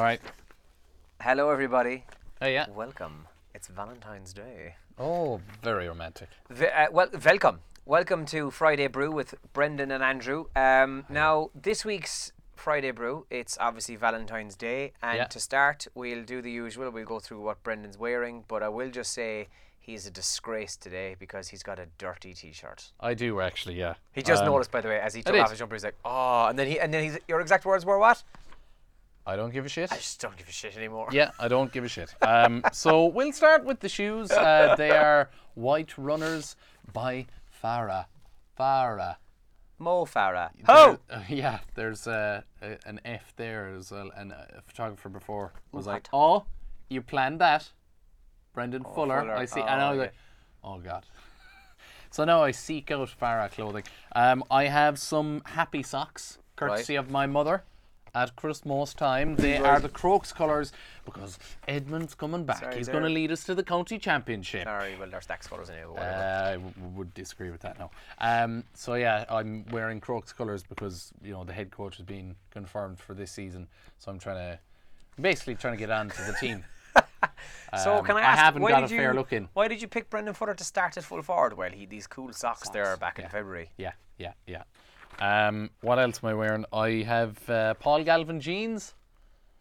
All right. Hello, everybody. Hey, yeah. Welcome. It's Valentine's Day. Oh, very romantic. V- uh, well, welcome. Welcome to Friday Brew with Brendan and Andrew. Um, now, this week's Friday Brew, it's obviously Valentine's Day. And Yeah. to start, we'll do the usual. We'll go through what Brendan's wearing. But I will just say he's a disgrace today because he's got a dirty t shirt. I do actually, yeah. He just Um, noticed, by the way, as he took off his jumper, he's like, oh. And then, he, and then he's, your exact words were what? I don't give a shit. I just don't give a shit anymore. Yeah, I don't give a shit. Um, so we'll start with the shoes. Uh, they are White Runners by Farah. Farah. Mo Farah. Ho! Uh, yeah, there's uh, a, an F there as well. And a photographer before was like, "Oh, you planned that, Brendan Fuller." Fuller. I see, Oh, and I was like, "Oh God." So now I seek out Farah clothing. Um, I have some happy socks, courtesy of my mother. At Christmas time, they are the Crokes colours because Edmund's coming back. Sorry, He's going to lead us to the county championship. Sorry, well, there's stacks colours anyway. it. but whatever. Uh, I w- would disagree with that now. Um, so yeah, I'm wearing Crokes colours because you know the head coach has been confirmed for this season. So I'm trying to, basically trying to get on to the team. So Um, can I I ask? haven't why got did a you, fair look in. Why did you pick Brendan Fuller to start at full forward? Well, he these cool socks, there back in. February. Yeah, yeah, yeah. Um, what else am I wearing? I have uh, Paul Galvin jeans.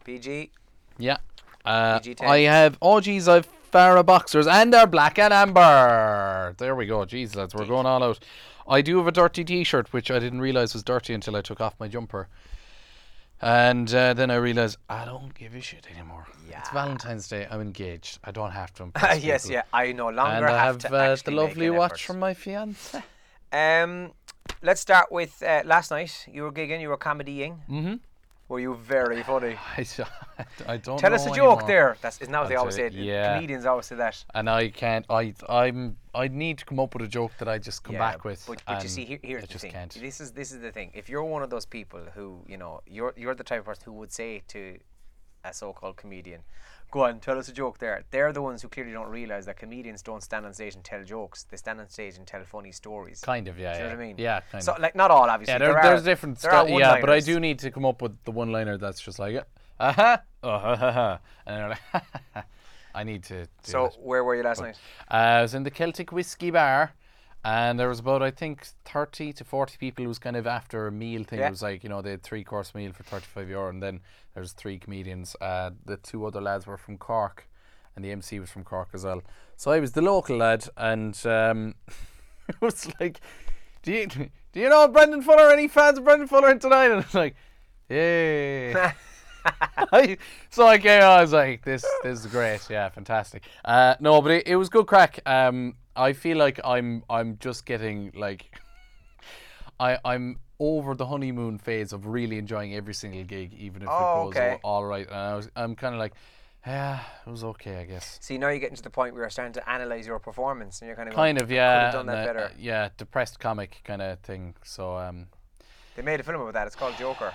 PG. Yeah. Uh, PG-10. I have oh geez, I've Farah boxers and they're black and amber. There we go. Jeez, lads, we're going all out. I do have a dirty T-shirt, which I didn't realize was dirty until I took off my jumper. And uh, then I realized I don't give a shit anymore. Yeah. It's Valentine's Day. I'm engaged. I don't have to impress yes, people. yeah. I no longer And I have, have to uh, the lovely watch effort. from my fiance. Um, let's start with uh, last night. You were gigging. You were comedying. Mm-hmm. Were you very funny? I, I don't Tell know us a joke anymore. there. That's isn't that what they I'll always say? yeah. Comedians always say that. And I can't. I I'm. I need to come up with a joke that I just come Yeah, back with. But, but you see, here, here's I the just thing. can't. This is this is the thing. If you're one of those people who you know, you're you're the type of person who would say to a so-called comedian, "Go on, tell us a joke." There, they're the ones who clearly don't realize that comedians don't stand on stage and tell jokes. They stand on stage and tell funny stories. Kind of, yeah. Do you yeah. know what I mean? Yeah, kind of. So, of. like, not all, obviously. Yeah, there, there there's different there are stuff. Yeah, but I do need to come up with the one-liner that's just like, uh huh, uh ha ha, and then like, I need to. Do So, it. where were you last night? Uh, I was in the Celtic Whiskey Bar, and there was about I think thirty to forty people. It was kind of after a meal thing. Yeah. It was like you know they had three course meal for thirty five euro, and then there's three comedians. Uh, the two other lads were from Cork, and the MC was from Cork as well. So I was the local lad, and um, it was like, do you do you know Brendan Fuller? Any fans of Brendan Fuller in tonight? And it's like, yeah. I, so I came I was like, this this is great, yeah, fantastic. Uh, no, but it, it was good crack. Um, I feel like I'm I'm just getting like, I I'm over the honeymoon phase of really enjoying every single gig, even if Oh, it goes okay. all, right. And I was I'm kind of like, yeah, it was okay, I guess. See, now you're getting to the point where you're starting to analyze your performance, and you're kind of Kind of, Could yeah, have done that uh, better. yeah, depressed comic kind of thing. So um, They made a film about that. It's called Joker.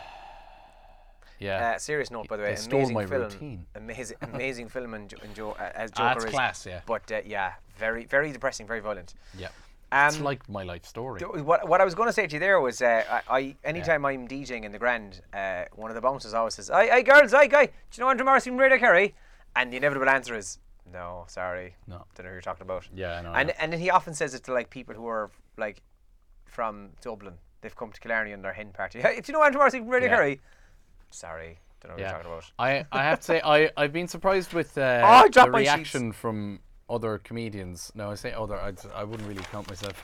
Yeah, Uh, serious note, by the way. They stole amazing my film. routine. Amazing, amazing film and, jo- and jo- uh, as Joker Ah, it's is. class, yeah, But uh, yeah, very, very depressing, very violent. yeah. Um, It's like my life story. d- what, what I was going to say to you there was, uh, I, I anytime I'm DJing in the Grand, uh, one of the bouncers always says, "Hey, girls, hey, guy, do you know Andrew Morrison, Radio Kerry?" And the inevitable answer is, "No, sorry, No. don't know who you're talking about." Yeah, I know. And and then he often says it to like people who are like from Dublin. They've come to Killarney on their hen party. Hey, do you know Andrew Morrison from Radio Yeah. Kerry? Sorry, don't know what Yeah. you're talking about. I, I have to say I I've been surprised with uh, Oh, I the my reaction from other comedians. No, I say other. I'd, I wouldn't really count myself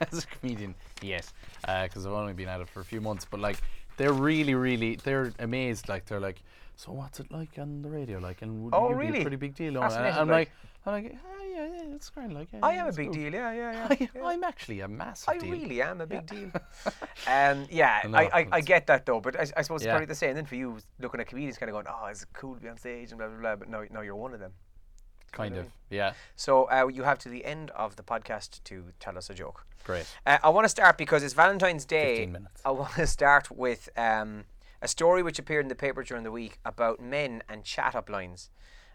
as a comedian yet because I've only been at it for a few months. But like they're really really they're amazed. Like they're like, so what's it like on the radio? Like and would Oh, you be really? a pretty big deal? And I'm like- I'm like oh, yeah yeah it's kind of like yeah, I yeah, am a big cool." deal. Yeah, yeah, yeah. I, yeah. I'm actually a massive I deal. really am a big deal. Um, yeah, I I, I, I get that though, but I, I suppose it's Yeah. probably the same then for you, looking at comedians kind of going, oh, it's cool to be on stage and blah, blah, blah, but now, no, you're one of them. kind of yeah. So uh, you have to the end of the podcast to tell us a joke. Great. Uh, I want to start because it's Valentine's Day. 15 minutes. I want to start with um, a story which appeared in the paper during the week about men and chat up lines.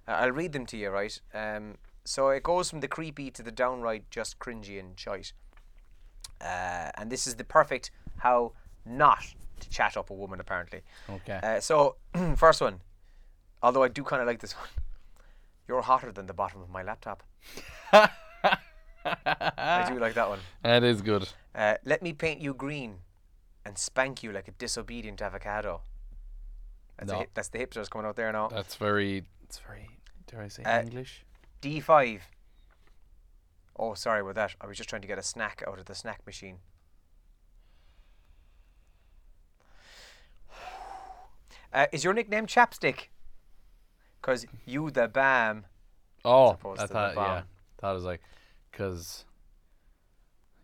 Uh, I'll read them to you, right? Um, so it goes from the creepy to the downright just cringy and shite. Uh, and this is the perfect how not to chat up a woman, apparently. Okay. Uh, so, first one. Although I do kind of like this one. You're hotter than the bottom of my laptop. I do like that one. That is good. Uh, let me paint you green and spank you like a disobedient avocado. That's, No. the, hip, that's the hipsters coming out there now. That's very. It's very. Dare I say Uh, English? D5. Oh, sorry about that. I was just trying to get a snack out of the snack machine. Uh, is your nickname Chapstick? Because you the bam. Oh, I to the thought. Yeah, thought it was like, because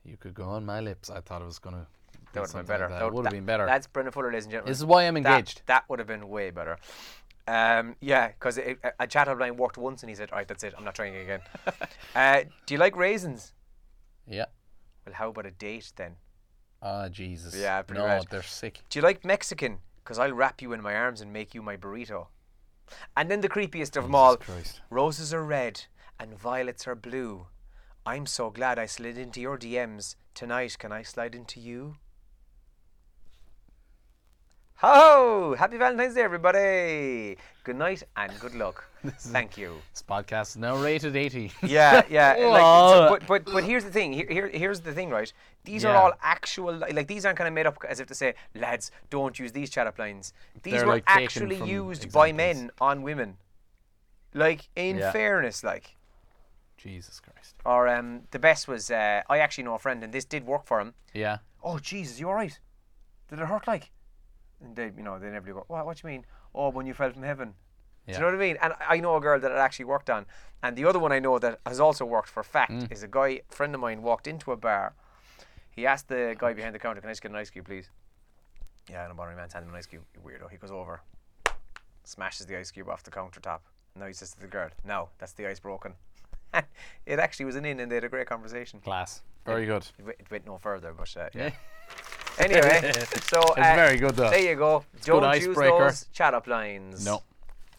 you could go on my lips. I thought it was gonna. That would have been better. That would have been better. That's Brendan Fuller, ladies and gentlemen. This is why I'm That- engaged. That, would have been way better. Um, yeah, because a, chat line worked once and he said, all right, that's it. I'm not trying again. uh, do you like raisins? Yeah. Well, how about a date then? Ah, Jesus. Yeah, pretty No, they're sick. Do you like Mexican? Because I'll wrap you in my arms and make you my burrito. And then the creepiest of them all Christ. roses are red and violets are blue. I'm so glad I slid into your DMs. Tonight, can I slide into you? Ho! Happy Valentine's Day, everybody! Good night and good luck. Thank you. This podcast is now rated 80. Yeah, yeah. like, so- but but but here's the thing. Here, here here's the thing, right? These are Yeah. all actual. Like these aren't kind of made up as if to say, lads, don't use these chat up lines. These They're, were like, taken actually from used by examples. men on women. Like in Yeah. fairness, like. Jesus Christ. Or um, the best was uh, I actually know a friend, and this did work for him. Yeah. Oh Jesus, you all right? Did it hurt like? And they, you know, they never go. What? What you mean? Oh, when you fell from heaven. Do you know what I mean? And I know a girl that it actually worked on. And the other one I know that has also worked for fact Mm. is a guy, a friend of mine, walked into a bar. He asked the guy behind the counter, "Can I just get an ice cube, please?" Yeah, I don't bother me, man. Hand him an ice cube. You weirdo. He goes over, smashes the ice cube off the countertop. And now he says to the girl, "No, that's the ice broken." it actually was an in, and they had a great conversation. Class. Very good. It went, it went no further, but uh, yeah. Yeah. Anyway, so It's uh, very good though. There you go. good Don't use icebreaker. those chat up lines. No.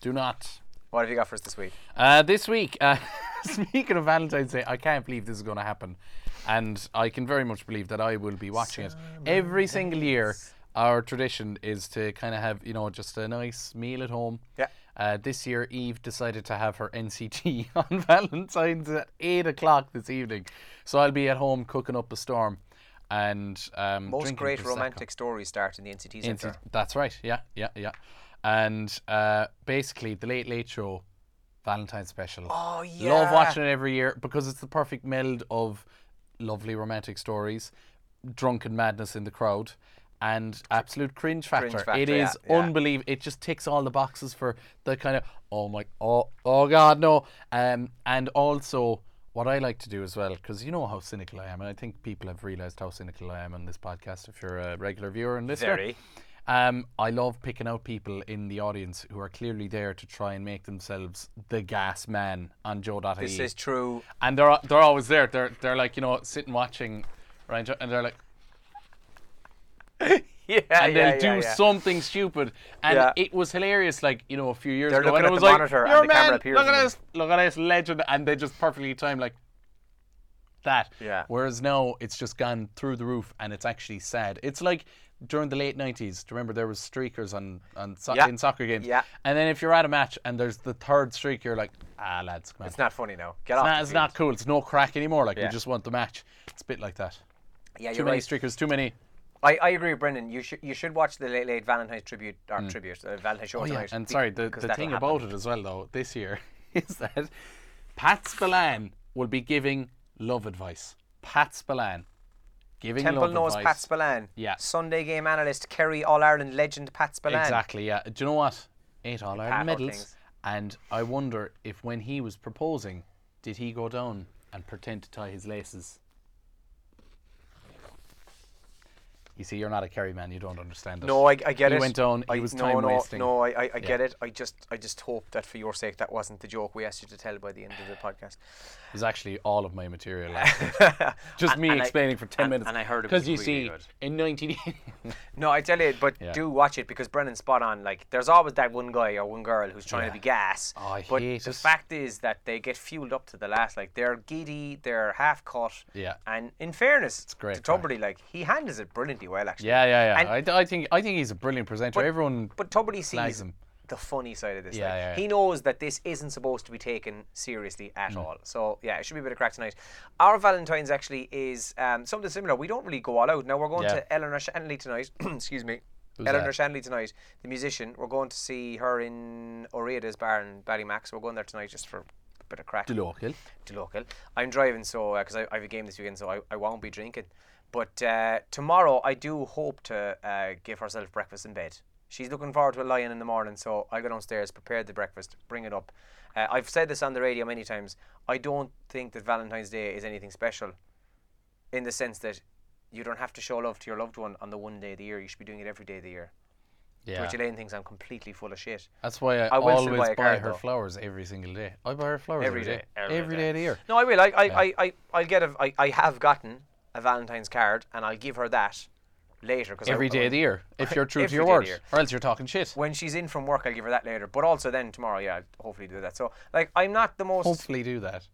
Do not. What have you got for us this week? Uh, this week, uh, speaking of Valentine's Day, I can't believe this is going to happen. And I can very much believe that I will be watching it. Every single year, our tradition is to kind of have, you know, just a nice meal at home. Yeah. Uh, this year, Eve decided to have her NCT on Valentine's at 8 o'clock this evening. So I'll be at home cooking up a storm. And um, Most great romantic stories start in the NCT Centre. That's right. Yeah, yeah, yeah. And uh, basically, the Late Late Show Valentine's special. Oh, yeah. Love watching it every year because it's the perfect meld of lovely romantic stories, drunken madness in the crowd, and absolute cringe factor. Cringe factor, it yeah, yeah. unbelievable. It just ticks all the boxes for the kind of oh my oh oh god no. Um, and also what I like to do as well because you know how cynical I am, and I think people have realised how cynical I am on this podcast. If you're a regular viewer and listener, Very. um, I love picking out people in the audience who are clearly there to try and make themselves the gas man on Joe.ie. This is true. and they're they're always there. They're they're like you know sitting watching, right? And they're like, Yeah, and yeah, they'll do yeah, yeah. something stupid. And Yeah. it was hilarious. Like you know, a few years They're ago, looking and at it was the like, monitor and "Your the camera man, appears Look at them." this, look at this legend, and they just perfectly time like that. Yeah. Whereas now it's just gone through the roof, and it's actually sad. It's like during the late nineties. Do you remember there was streakers on on so- Yeah. in soccer games? Yeah. And then if you're at a match and there's the third streak, you're like, ah, lads, come on. It's not funny now. Get It's off. not, it's not cool. It's no crack anymore. Like Yeah. we just want the match. It's a bit like that. Yeah, Too many right. streakers. Too many. I, I agree with Brendan. You should you should watch the late late Valentine's tribute or tribute uh, Valentine's show Mm. Oh yeah, and sorry, the, the thing about it as well though this year is that Pat Spillane will be giving love advice. Pat Spillane giving Temple love knows advice. Pat Spillane. Yeah. Sunday game analyst, Kerry All Ireland legend Pat Spillane. Exactly. Yeah. Do you know what? Eight All Ireland medals, things. and I wonder if when he was proposing, did he go down and pretend to tie his laces? You see, you're not a Kerry man. You don't understand it. No, I, I get He it. went down, he I, was no, time no, wasting. No, I, I, I Yeah. get it. I just I just hope that for your sake that wasn't the joke we asked you to tell by the end of the podcast. It's actually all of my material. Just And- me and I- explaining for ten and- minutes. and I heard it because you really see, good. in nineteen, No, I tell you, but Yeah. do watch it because Brennan's spot on. Like, there's always that one guy or one girl who's trying Yeah. to be gas. Oh, I but hate the it. fact is that they get fueled up to the last. Like, they're giddy, they're half cut. Yeah. And in fairness, it's great to. Tubridy, like he handles it brilliantly well, actually. yeah, yeah, yeah. And- I, I think I think he's a brilliant presenter. But- Everyone But Tubridy sees him. the funny side of this. Yeah, like, yeah. He knows that this isn't supposed to be taken seriously at Mm. all. So yeah, it should be a bit of crack tonight. Our Valentine's actually is um, something similar. We don't really go all out. Now we're going Yeah. to Eleanor Shanley tonight. Excuse me. Who's Eleanor that? Shanley tonight, the musician. We're going to see her in O'Reilly's bar in Ballymax. We're going there tonight just for a bit of crack The local. to local. I'm driving, so because I, I have a game this weekend, so I, I won't be drinking. But uh, tomorrow, I do hope to uh, give herself breakfast in bed. She's looking forward to a lion in the morning, so I go downstairs, prepare the breakfast, bring it up. Uh, I've said this on the radio many times. I don't think that Valentine's Day is anything special, in the sense that you don't have to show love to your loved one on the one day of the year. You should be doing it every day of the year. Yeah. Which Elaine thinks I'm completely full of shit. That's why I, I always buy buy her though. flowers every single day. I buy her flowers Every every day, day. every Every day. day of the year. No, I will. I, I, I, I, I'll get a. I, I have gotten a Valentine's card, and I'll give her that later. Cause Every I, day of the year. If you're true to your word. Or else you're talking shit. When she's in from work, I'll give her that later. But also then tomorrow, yeah, I'll hopefully do that. So like, I'm not the most. Hopefully do that.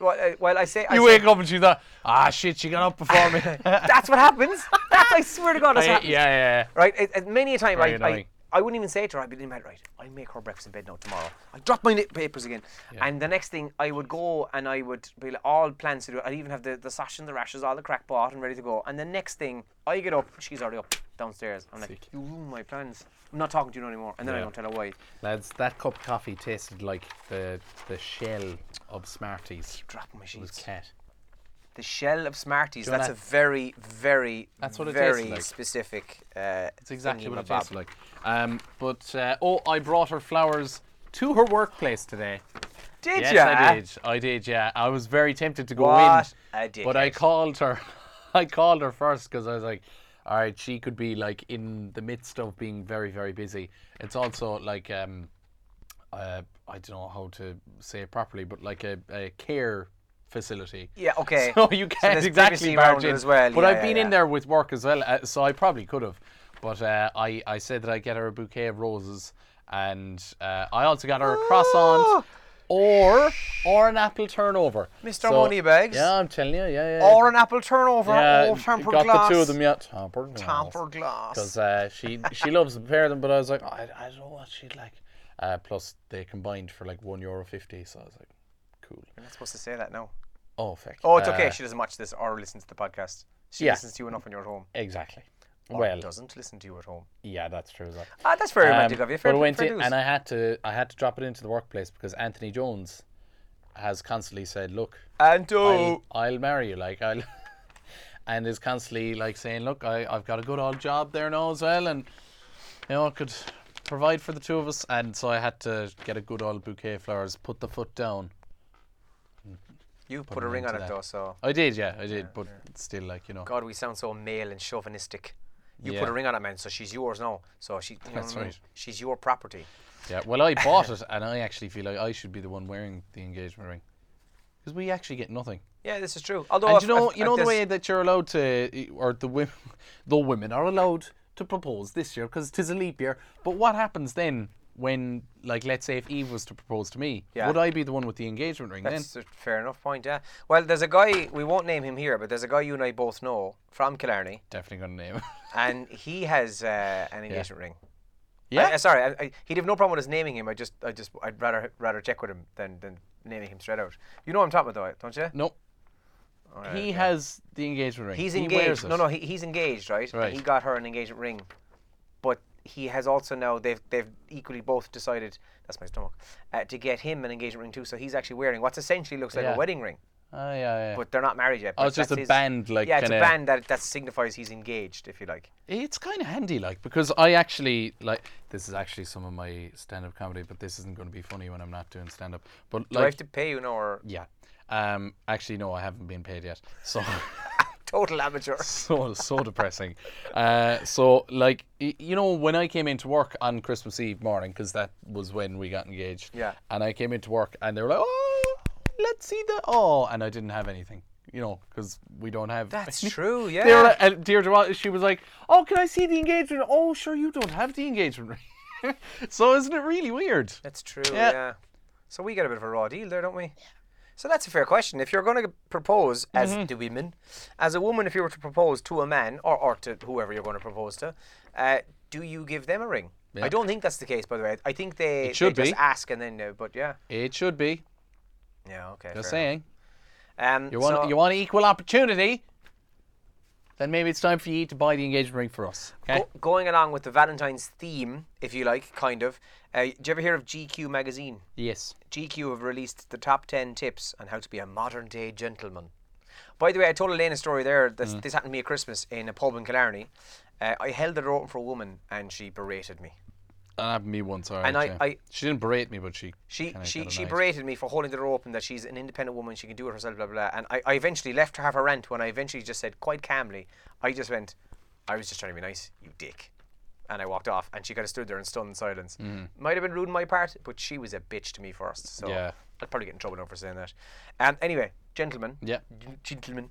Well, uh, well, I say. I You say- wake up and she's like, ah shit, she got up before me. That's what happens. That's I swear to God, that's yeah, what yeah, happens. yeah. Right, it, it- many a time I, Very I. I wouldn't even say it to her. I'd be bed, right? I make her breakfast in bed now tomorrow. I drop my papers again, and the next thing I would go and I would be like, all plans to do. I'd even have the the sash and the rashes, all the crack bought and ready to go. And the next thing I get up, she's already up downstairs. I'm like, Sick. you ruined my plans. I'm not talking to you anymore. And then I don't tell her why. Lads, that cup of coffee tasted like the the shell of Smarties. Dropping my It was cat. The shell of Smarties. That's a very, very, That's what it very like. specific. Uh, It's exactly what it thingy-mabob. like. Um, but uh, oh, I brought her flowers to her workplace today. Did you? yes, ya? I did. I did. Yeah, I was very tempted to go What in, a but I dickhead. called her. I called her first because I was like, "All right, she could be like in the midst of being very, very busy." It's also like, um, uh, I don't know how to say it properly, but like a, a care facility. Yeah, okay. So you can't there's exactly barge in. as well, But yeah, I've yeah, been yeah. in there with work as well, uh, so I probably could have. But uh, I, I said that I'd get her a bouquet of roses, and uh, I also got her a croissant or or an apple turnover. Mr. So- Moneybags. Yeah, I'm telling you, yeah, yeah. Or an apple turnover. yeah, oh, tempered got glass. the two of them, yeah. Tempered glass. Tempered glass. Because uh, she she loves a pair of them, but I was like, I, I don't know what she'd like. Uh, plus, they combined for like one euro fifty, so I was like, cool. You're not supposed to say that now. Oh, feck. Oh, it's okay. Uh, She doesn't watch this or listen to the podcast. She Yeah. listens to you enough when you're at home. exactly. Or well, doesn't listen to you at home. yeah, that's true as well. Ah, that's very romantic Um, of you. Fair, but I went in and I had to I had to drop it into the workplace because Anthony Jones has constantly said, "Look, Anto. I'll, I'll marry you," like I'll, and is constantly like saying, "Look, I I've got a good old job there now as well, and you know I could provide for the two of us." And so I had to get a good old bouquet of flowers, put the foot down. You put a ring on it that. though, so. I did, yeah, I did, but still, like you know, God, we sound so male and chauvinistic. You Yeah. put a ring on it, man, so she's yours now. So she, you That's right. She's your property. yeah. Well, I bought it, and I actually feel like I should be the one wearing the engagement ring because we actually get nothing. Yeah, this is true. Although, And if- you know, if- you know the way that you're allowed to, or the women, the women are allowed to propose this year because tis a leap year. But what happens then when, like, let's say if Eve was to propose to me, Yeah. would I be the one with the engagement ring That's a fair enough point, yeah. Well, there's a guy, we won't name him here, but there's a guy you and I both know from Killarney, then? Definitely gonna name it. and he has uh, an engagement ring. yeah. I- uh, sorry, I, I, he'd have no problem with us naming him. I just, I just, I'd rather rather check with him than, than naming him straight out. You know what I'm talking about, though, don't you? no, Alright, he has the engagement ring. He's He engaged. wears No, it. no, he, he's engaged, right? Right. He got her an engagement ring, but he has also now they've they've equally both decided that's my stomach uh, to get him an engagement ring too. So he's actually wearing what's essentially looks like Yeah. a wedding ring, Oh yeah, yeah. but they're not married yet. oh, it's just a his- band, like yeah, it's a band that that signifies he's engaged, if you like. It's kind of handy, like because I actually like this is actually some of my stand-up comedy, but this isn't going to be funny when I'm not doing stand-up. But Do I have to pay you now, or yeah, um, actually no, I haven't been paid yet, so. total amateur? so so depressing. Uh, so like you know when I came into work on Christmas Eve morning because that was when we got engaged. Yeah. And I came into work and they were like, oh, let's see the oh, and I didn't have anything. You know, because we don't have. That's any- true. They were Yeah. like, and Deirdre, wa- she was like, "Oh, can I see the engagement?" Oh, sure, you don't have the engagement ring. so isn't it really weird? That's true. Yeah. Yeah. So we get a bit of a raw deal there, don't we? So that's a fair question. If you're going to propose as Mm-hmm. the women, as a woman, if you were to propose to a man or, or to whoever you're going to propose to, uh, do you give them a ring? Yeah. I don't think that's the case, by the way. I think they, It should they just be. ask and then, uh, but yeah, It should be. yeah, okay. Just saying. enough. Um, You want so you want equal opportunity? Then maybe it's time for you to buy the engagement ring for us. Okay. go- going along with the Valentine's theme, if you like, kind of. Uh, do you ever hear of GQ magazine? Yes. GQ have released the top 10 tips on how to be a modern day gentleman. By the way, I told Elaine a story there. This, Mm. this happened to me at Christmas in a pub in Killarney. Uh, I held the door open for a woman and she berated me. That happened to me once. Alright, And I- yeah. I- she didn't berate me, but she She kinda she she berated me for holding the door open that she's an independent woman, she can do it herself, blah blah. blah. And I, I eventually left her have her rant when I eventually just said quite calmly, I just went, I was just trying to be nice, you dick. And I walked off, and she kind of stood there in stunned silence. Might have been rude on my part, but she was a bitch to me first. So Yeah. I'd probably get in trouble now for saying that. Um, anyway, gentlemen, Yeah. gentlemen,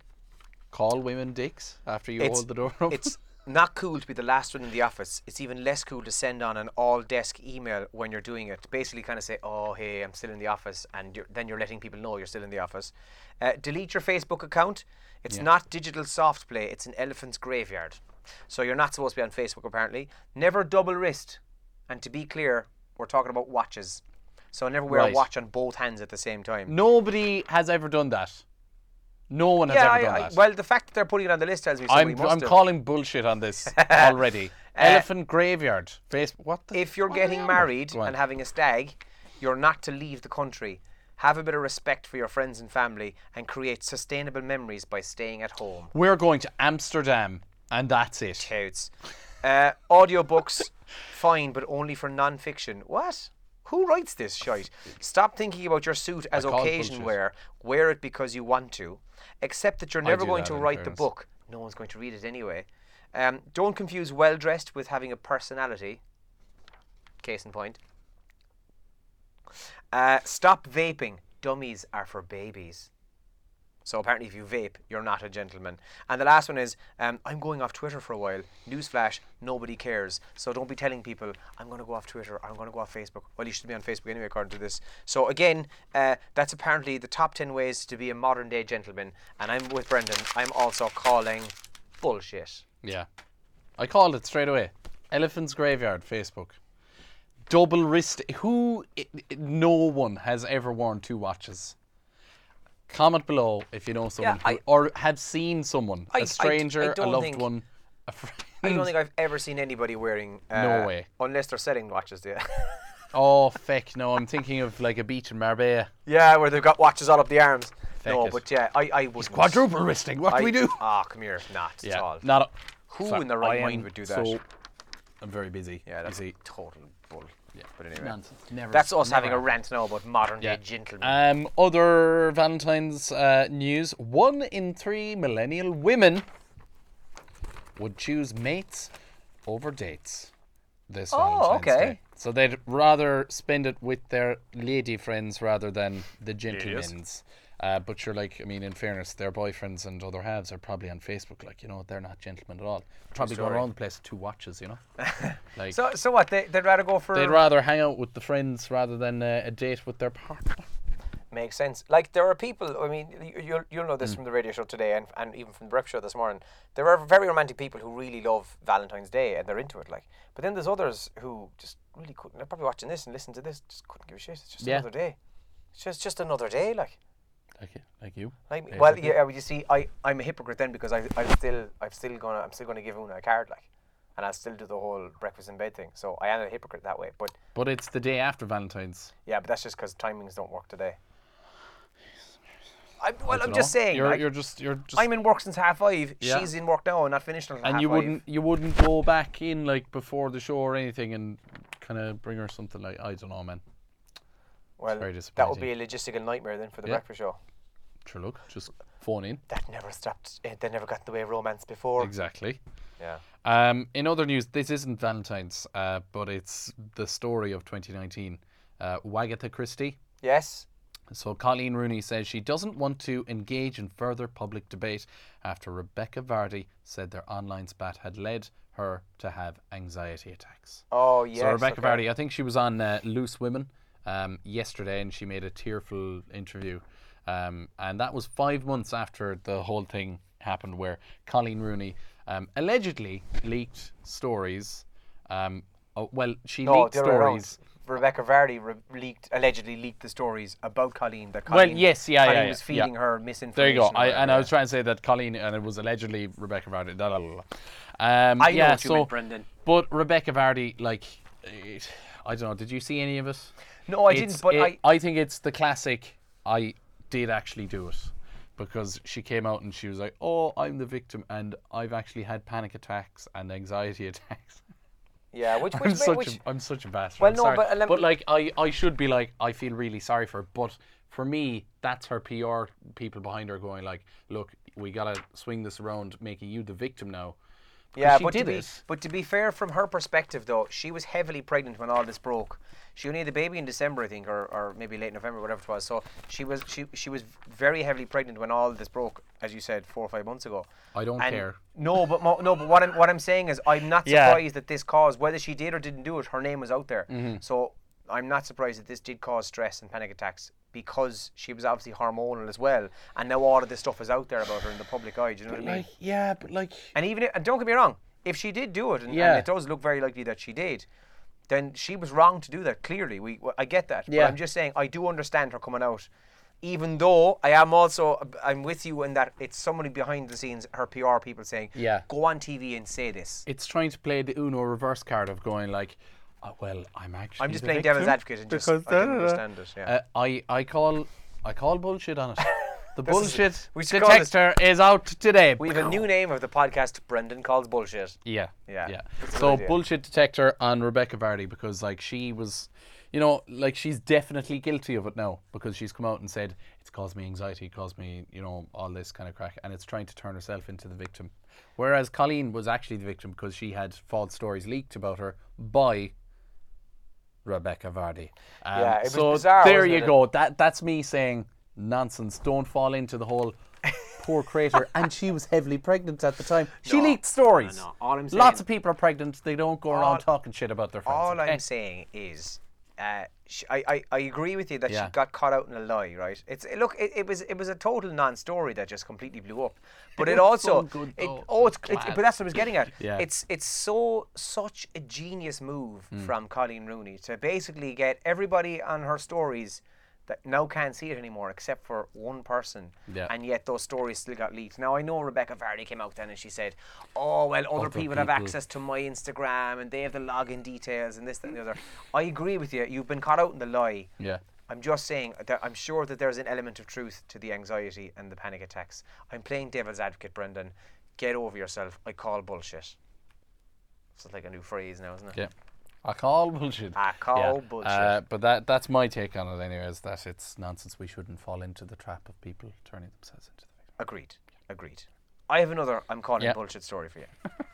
Call women dicks after you It's- hold the door open. it's not cool to be the last one in the office. It's even less cool to send on an all desk email when you're doing it. Basically, kind of say, "Oh, hey, I'm still in the office," and you're, then you're letting people know you're still in the office. Uh, delete your Facebook account. It's not digital soft play. It's an elephant's graveyard. So you're not supposed to be on Facebook apparently. Never double wrist. And to be clear, we're talking about watches. So never wear Right. a watch on both hands at the same time. Nobody has ever done that. No one has yeah, ever done I, that. well, the fact that they're putting it on the list tells me somebody I'm must I'm have. calling bullshit on this already. Elephant graveyard. What the? if you're what are they getting about? married Go on. and having a stag, you're not to leave the country. Have a bit of respect for your friends and family and create sustainable memories by staying at home. We're going to Amsterdam, and that's it. Touts. Uh, audiobooks, fine, but only for non fiction. What? Who writes this shite? Stop thinking about your suit as occasion wear. Wear it because you want to. Accept that you're never going to write the book. No one's going to read it anyway. Um, don't confuse well dressed with having a personality. Case in point. Uh, stop vaping. Dummies are for babies. So apparently, if you vape, you're not a gentleman. And the last one is, um, I'm going off Twitter for a while. Newsflash: nobody cares. So don't be telling people I'm going to go off Twitter. or I'm going to go off Facebook. Well, you should be on Facebook anyway, according to this. So again, uh, that's apparently the top ten ways to be a modern day gentleman. And I'm with Brendan. I'm also calling bullshit. Yeah. I called it straight away. Elephant's Graveyard, Facebook. Double wrist. Who? i- i- No one has ever worn two watches. Comment below if you know someone I- who, or have seen someone, I- I a d- I stranger, a loved think- one, a friend. I don't think I've ever seen anybody wearing. Uh, No way. Unless they're selling watches, yeah. Oh, feck, no, I'm thinking of like a beach in Marbella. yeah, where they've got watches all up the arms. Feck no, it. but yeah, I, I would Quadruple wristing, what do we do? Ah, come here, not at all. not a, Who so in their right mind would do that? So, I'm very busy. yeah, that's see. total bull. Yeah. But anyway, Nonsense. Never, that's us never having a rant now about modern Yeah. day gentlemen. Um, other Valentine's uh, news: one in three millennial women would choose mates over dates this Oh, Valentine's okay. Day. So they'd rather spend it with their lady friends rather than the gentlemen's. Uh, but you're like, I mean, in fairness, their boyfriends and other halves are probably on Facebook. Like, you know, they're not gentlemen at all. Probably going around the place with two watches. You know, like so, so what? They, they'd rather go for. they'd rather hang out with the friends rather than uh, a date with their partner. Makes sense. Like there are people. I mean, you, you'll you'll know Mm. this from the radio show today, and and even from the breakfast show this morning. There are very romantic people who really love Valentine's Day and they're into it. Like, but then there's others who just really couldn't. They're probably watching this and listening to this, just couldn't give a shit. It's just Yeah. another day. It's just just another day. Like, Like, you- like you. like Basically. well, yeah. well, You see, I I'm a hypocrite then because I I'm still I'm still gonna I'm still gonna give Una a card like, and I'll still do the whole breakfast in bed thing. So I am a hypocrite that way. But But it's the day after Valentine's. yeah, but that's just because timings don't work today. I, well, I I'm dunno. just saying. You're, like, you're just you're just I'm in work since half five. Yeah. She's in work now and not finished until and half you five. wouldn't you wouldn't go back in like before the show or anything and kind of bring her something like I don't know, man. Well, very that would be a logistical nightmare then for the Yeah. breakfast show. Sure, look, just phone in. That never stopped. eh, They never got in the way of romance before. Exactly. Yeah. Um, in other news, this isn't Valentine's, uh, but it's the story of 2019. Uh, Wagatha Christie. Yes. So Colleen Rooney says she doesn't want to engage in further public debate after Rebecca Vardy said their online spat had led her to have anxiety attacks. Oh yes. so Rebecca okay. Vardy, I think she was on uh, Loose Women um, yesterday, and she made a tearful interview, um, and that was five months after the whole thing happened, where Colleen Rooney um, allegedly leaked stories um, Oh, well, she No, leaked the other way stories. Rebecca Vardy re- leaked allegedly leaked the stories about Colleen. That Well, yes, yeah, Colleen yeah, was feeding yeah. her misinformation. There you go. I, and I was trying to say that Colleen, and it was allegedly Rebecca Vardy. Da, da, da. Um, I know yeah, what you so, meant, Brendan. But Rebecca Vardy, like, it, I don't know. Did you see any of it? No, I It's- didn't. But it- I, think it's the classic. I did actually do it because she came out and she was like, "Oh, I'm the victim, and I've actually had panic attacks and anxiety attacks." yeah, which I'm which, such which a, I'm such a bastard. Well, I'm no, sorry. but, uh, me- like I, I should be like I feel really sorry for her, but for me that's her PR people behind her going like, look, we gotta swing this around, making you the victim now. Yeah, but to be but to be fair, from her perspective though, she was heavily pregnant when all this broke. She only had the baby in December, I think, or, or maybe late November, whatever it was. So she was she she was very heavily pregnant when all this broke, as you said, four or five months ago. I don't And care. No, but mo- no, but what I'm what I'm saying is, I'm not Yeah. surprised that this caused whether she did or didn't do it. Her name was out there, Mm-hmm. so I'm not surprised that this did cause stress and panic attacks because she was obviously hormonal as well, and now all of this stuff is out there about her in the public eye. Do you know what I mean? Like, yeah, but like, And even if, and don't get me wrong, if she did do it, and, Yeah. and it does look very likely that she did, then she was wrong to do that. Clearly, we I get that. Yeah. But I'm just saying I do understand her coming out, even though I am also I'm with you in that it's somebody behind the scenes, her PR people saying, Yeah. go on TV and say this. it's trying to play the Uno reverse card of going like, oh, well, I'm actually. I'm just playing devil's advocate and just because I didn't da, da, da. understand it. Yeah. Uh, I I call I call bullshit on it. The This is- bullshit we should call this- detector is out today. we have a new name of the podcast. Brendan calls bullshit. Yeah, Yeah, yeah. that's a good So idea. bullshit detector on Rebecca Vardy because like she was, you know, like she's definitely guilty of it now because she's come out and said it's caused me anxiety, caused me, you know, all this kind of crack, and it's trying to turn herself into the victim. Whereas Colleen was actually the victim because she had false stories leaked about her by Rebecca Vardy. Um, Yeah, it was so bizarre, there you it? go. That that's me saying nonsense. Don't fall into the whole. Poor crater, and she was heavily pregnant at the time. She No, leaked stories. no, no. All I'm saying, Lots of people are pregnant. They don't go around All- talking shit about their friends. All? I'm saying is, uh, sh I, I I agree with you that Yeah. she got caught out in a lie, right? It's it, look, it, it was it was a total non-story that just completely blew up. But it, was also, so good, it, oh, it's, it's but that's what I was getting at. Yeah. It's it's so such a genius move Hmm. from Colleen Rooney to basically get everybody on her stories. That now can't see it anymore, except for one person, Yeah. and yet those stories still got leaked. Now I know Rebecca Vardy came out then and she said, "Oh well, other, Other people, have access to my Instagram and they have the login details and this that, and the other. I agree with you. You've been caught out in the lie. Yeah. I'm just saying that I'm sure that there's an element of truth to the anxiety and the panic attacks. I'm playing devil's advocate, Brendan. Get over yourself. I call bullshit. It's like a new phrase now, isn't it? Yeah. I call bullshit. I call Yeah. bullshit. Uh, but that that's my take on it, anyway, is That it's nonsense. We shouldn't fall into the trap of people turning themselves into the victim. Agreed. Agreed. I have another. I'm calling Yeah. bullshit story for you.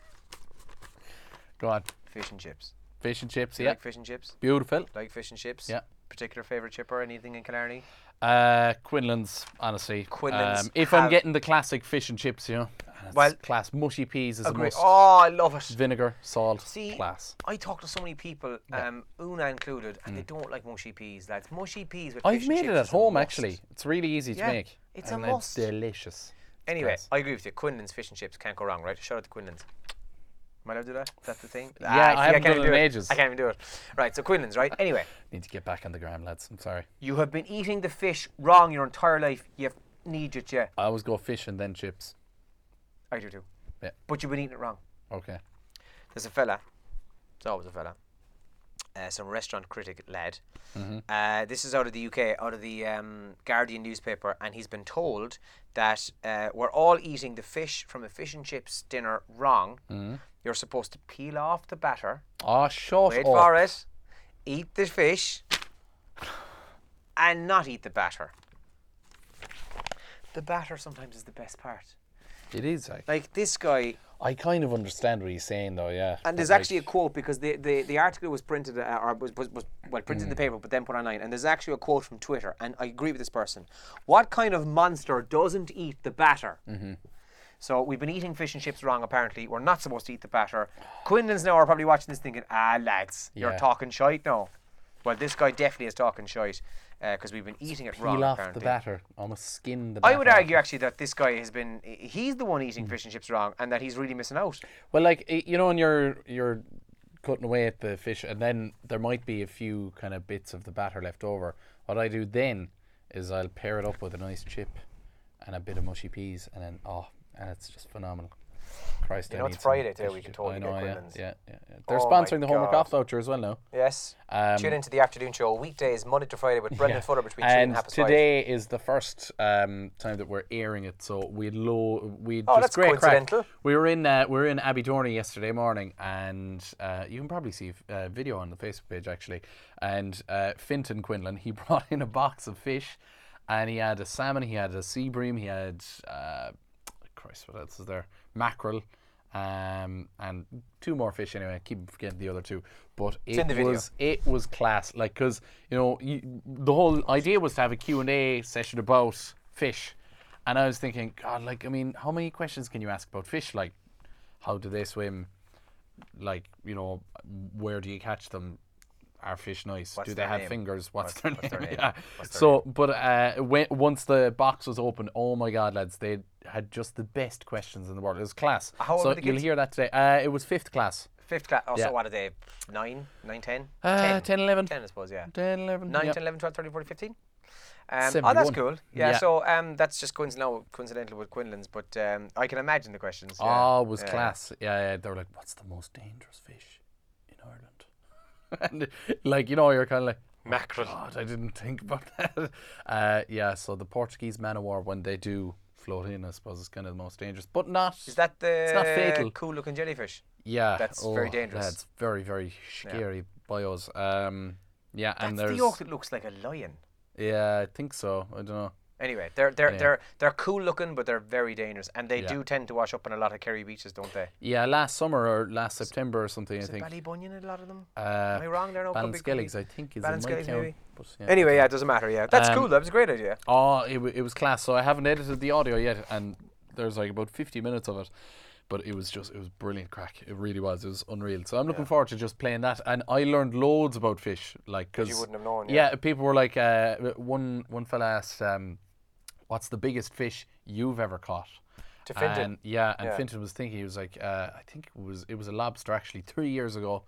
Go on. Fish and chips. Fish and chips. Yeah. Like fish and chips. Beautiful. Like fish and chips. Yeah. Particular favorite chip or anything in Killarney? Uh, Quinlan's, honestly. Quinlan's Um, if I'm getting the classic fish and chips, you know, and it's Well- class mushy peas is a Agreed. must. Oh, I love it. Vinegar, salt, See, class. I talk to so many people, um, Una included, and they don't like mushy peas, lads. Mushy peas with Mm. I've and made it at home actually. It's really easy to make. it's a must. It's delicious. Anyway. I agree with you. Quinlan's fish and chips can't go wrong, right? Shout out to Quinlan's. Might I do that? Is that the thing? Yeah, Ah, I haven't can't done even it do in ages. I can't even do it. Right, so Quinlan's, right? Anyway, Need to get back on the gram, lads. I'm sorry. you have been eating the fish wrong your entire life. You need it, yeah. I always go fish and then chips. I do too. Yeah. But you've been eating it wrong. Okay. There's a fella. It's always a fella. Uh, some restaurant critic lad. Mm-hmm. Uh, this is out of the UK, out of the um, Guardian newspaper, and he's been told that uh, we're all eating the fish from a fish and chips dinner wrong. Mm-hmm. You're supposed to peel off the batter, Oh, shut wait up. for it, eat the fish, and not eat the batter. The batter sometimes is the best part. It is. Like, Like this guy, I kind of understand what he's saying, though. Yeah. And there's like, actually a quote because the, the, the article was printed uh, or was, was, was well printed in the paper but then put online and there's actually a quote from Twitter and I agree with this person. What kind of monster doesn't eat the batter? Mm-hmm. So we've been eating fish and chips wrong. Apparently, we're not supposed to eat the batter. Quinlan's now are probably watching this thinking, ah lads, you're Yeah. talking shite now. Well, this guy definitely is talking shite because we've been eating it wrong. peel off apparently. the batter, almost skin the. Batter I would argue actually that this guy has been he's the one Mm. eating fish and chips wrong and that he's really missing out. Well, like you know, in your your cutting away at the fish, and then there might be a few kind of bits of the batter left over. What I do then is I'll pair it up with a nice chip and a bit of mushy peas, and then oh, and it's just phenomenal. Christ, You I know, it's Friday too, we can totally I get yeah, Quinlan's. yeah, yeah, yeah. They're Oh sponsoring the Homework. Off voucher as well now. Yes. Um, Tune into the afternoon show weekdays, Monday to Friday, with Brendan Yeah. Fuller between two and And half past five. today is the first um, time that we're airing it, so we low we Oh, just that's great crack. coincidental. We were in uh, we were in Abbeydorney yesterday morning, and uh, you can probably see a uh, video on the Facebook page actually. And uh, Fintan Quinlan he brought in a box of fish, and he had a salmon, he had a sea bream, he had uh, Christ, what else is there? Mackerel. Um, and two more fish anyway. I keep forgetting the other two, but it in the video. was it was class. Like, cause you know, you, the whole idea was to have a Q and A session about fish, and I was thinking, God, like, I mean, how many questions can you ask about fish? Like, how do they swim? Like, you know, where do you catch them? Are fish nice? What's do they have name? fingers? What's, What's- their, what's their name? name? Yeah. Their So, but uh, when, once the box was open, oh my God, lads, they had just the best questions in the world. It was class. How so you'll hear that today. Uh, it was fifth class. Fifth class. Oh, Yeah. so what are they? Nine? Nine, ten? Uh, 10, 11. 10, I suppose, yeah. 10, 11. 9, yeah. 10, 11, 12, 13, 14, 15? Um, oh, that's cool. Yeah, Yeah. so um, that's just coincidental, coincidental with Quinlan's, but um, I can imagine the questions. yeah. Oh, it was class. Yeah, yeah. They were like, "What's the most dangerous fish in Ireland?" And like, you know, you're kind of like, "Oh, Mackerel. God, I didn't think about that. Uh, yeah. So the Portuguese man of war, when they do float in, I suppose is kind of the most dangerous, but not. Is that the not fatal. cool looking jellyfish? yeah, that's oh, very dangerous. That's very, very scary bios. Um, yeah, and That's there's the yolk that looks like a lion. yeah, I think so. I don't know. Anyway, they're they're they're they're cool looking, but they're very dangerous, and they Yeah. do tend to wash up on a lot of Kerry beaches, don't they? Yeah, last summer or last September or something, Is I think. Ballybunion? A lot of them. Uh, Am I wrong there? No, Ballinskelligs, I think, is Ballinskelligs, maybe. But, yeah, Anyway, yeah, it doesn't matter. Yeah, that's Um, cool. That was a great idea. Oh, it, w- it was class. So I haven't edited the audio yet, and there's like about 50 minutes of it. But it was just, it was brilliant crack. It really was. It was unreal. So I'm looking forward to just playing that. And I learned loads about fish. Like, because. you wouldn't have known, Yeah. yeah. people were like, uh, one, one fella asked, um, what's the biggest fish you've ever caught? To Fintan. And yeah, and Yeah. Fintan was thinking, he was like, uh, I think it was, it was a lobster actually three years ago.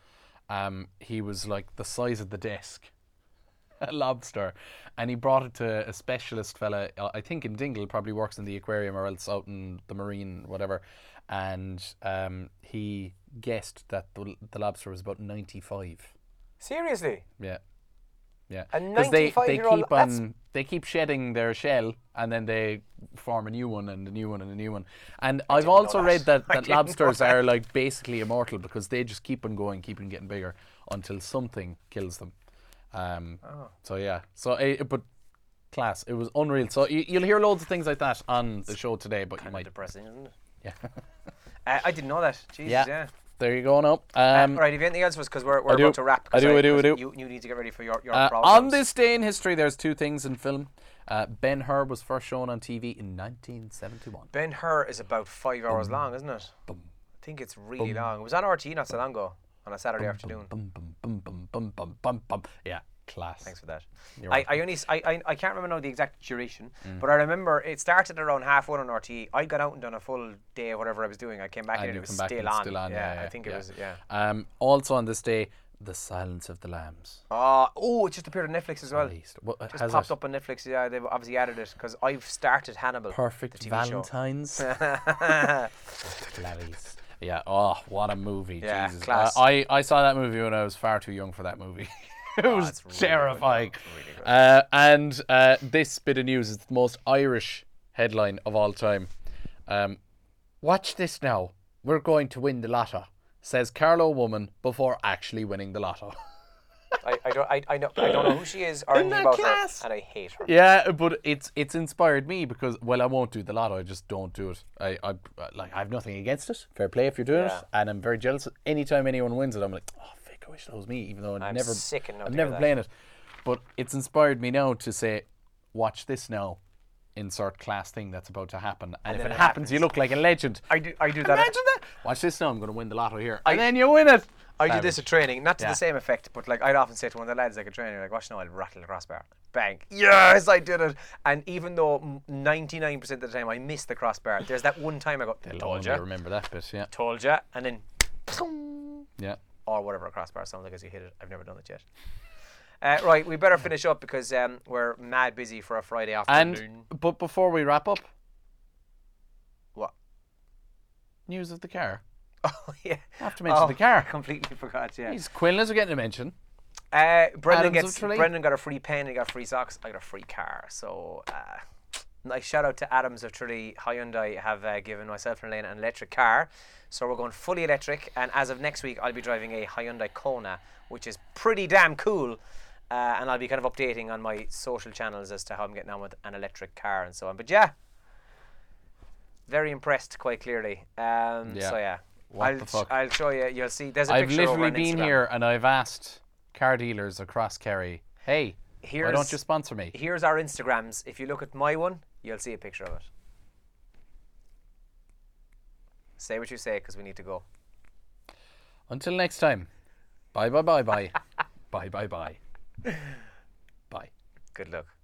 Um, he was like the size of the desk a lobster, and he brought it to a specialist fella. uh, I think in Dingle, probably works in the aquarium or else out in the marine, whatever. And um, he guessed that the, the lobster was about ninety five. Seriously, Yeah, yeah. Because they, they 95-year-old keep on they keep shedding their shell and then they form a new one and a new one and a new one. And I've also that. read that, that lobsters that. are like basically immortal because they just keep on going, keep on getting bigger until something kills them. Um, Oh. So yeah, so uh, but class, it was unreal. So you, you'll hear loads of things like that on the show today, but you kind of might depressing, isn't it? yeah. Uh, I didn't know that. Jesus, Yeah. yeah. there you go now. Um, All right, you anything else? Was because we're, we're about to wrap. I do, I do, I do. You, you need to get ready for your, your Uh, on this day in history, there's two things in film. Uh, ben Hur was first shown on TV in 1971. Ben Hur is about five hours long, isn't it? I think it's really long. It was on RTÉ not so long ago on a Saturday afternoon. Yeah, class. Thanks for that. I, I only I, I, I can't remember now the exact duration, Mm. but I remember it started around half one on RTÉ. I got out and done a full day of whatever I was doing. I came back And and it was still on. still on, Yeah, yeah, I think yeah. it was. Yeah. Um, also on this day, The Silence of the Lambs. Uh, oh, it just appeared on Netflix as well. What, Just popped it? up on Netflix. Yeah, they've obviously added it because I've started Hannibal. Perfect the TV show. Valentines. Yeah. Oh, what a movie! Yeah, Jesus. class. Uh, I I saw that movie when I was far too young for that movie. it was it's really terrifying. Really. Uh, and uh, this bit of news is the most Irish headline of all time. Um, Watch this now. We're going to win the lotto, says Carlow woman before actually winning the lotto. I, I don't I, I know I don't know who she is or anything about class? her, and I hate her. Yeah, but it's it's inspired me because well, I won't do the lotto. I just don't do it. I, I like I have nothing against it. Fair play if you're doing Yeah. it, and I'm very jealous. Anytime anyone wins it, I'm like, oh, I wish that was me. Even though I've I'm never, sickened now I'm never hear that. playing it. But it's inspired me now to say, watch this now. Insert class thing that's about to happen, and, if then it, it happens, you happens. look like a legend. I do I do that. Imagine that. Watch this now. I'm going to win the lotto here, and then you win it. I do this at training, not to Yeah. the same effect, but like I'd often say to one of the lads like a trainer, like, watch now, I'll rattle the crossbar. Bang. Yes, I did it. And even though 99% of the time I miss the crossbar, there's that one time I go, They'll told only ya, remember that bit. Yeah, told ya, and then, yeah. Or whatever a crossbar sounds like as you hit it. I've never done it yet. Uh, right, we better finish up because um, we're mad busy for a Friday afternoon. And but before we wrap up, what? news of the car. Oh yeah, I have to mention oh, the car. I completely forgot. Yeah. He's Quinlan are getting a mention. Uh, Brendan Adams gets Brendan got a free pen. He got free socks. I got a free car. So uh, nice shout out to Adams of Tralee. Hyundai have uh, given myself and Elena an electric car. So we're going fully electric. And as of next week, I'll be driving a Hyundai Kona, which is pretty damn cool. Uh, and I'll be kind of updating on my social channels as to how I'm getting on with an electric car and so on. But yeah, very impressed quite clearly. Um, Yeah. So yeah. What I'll, the fuck? I'll show you. You'll see. There's a I've picture literally been Instagram. here and I've asked car dealers across Kerry, hey, why don't you sponsor me? here's our Instagrams. If you look at my one, you'll see a picture of it. Say what you say because we need to go. Until next time, bye bye bye bye. bye bye bye. Bye. Good luck.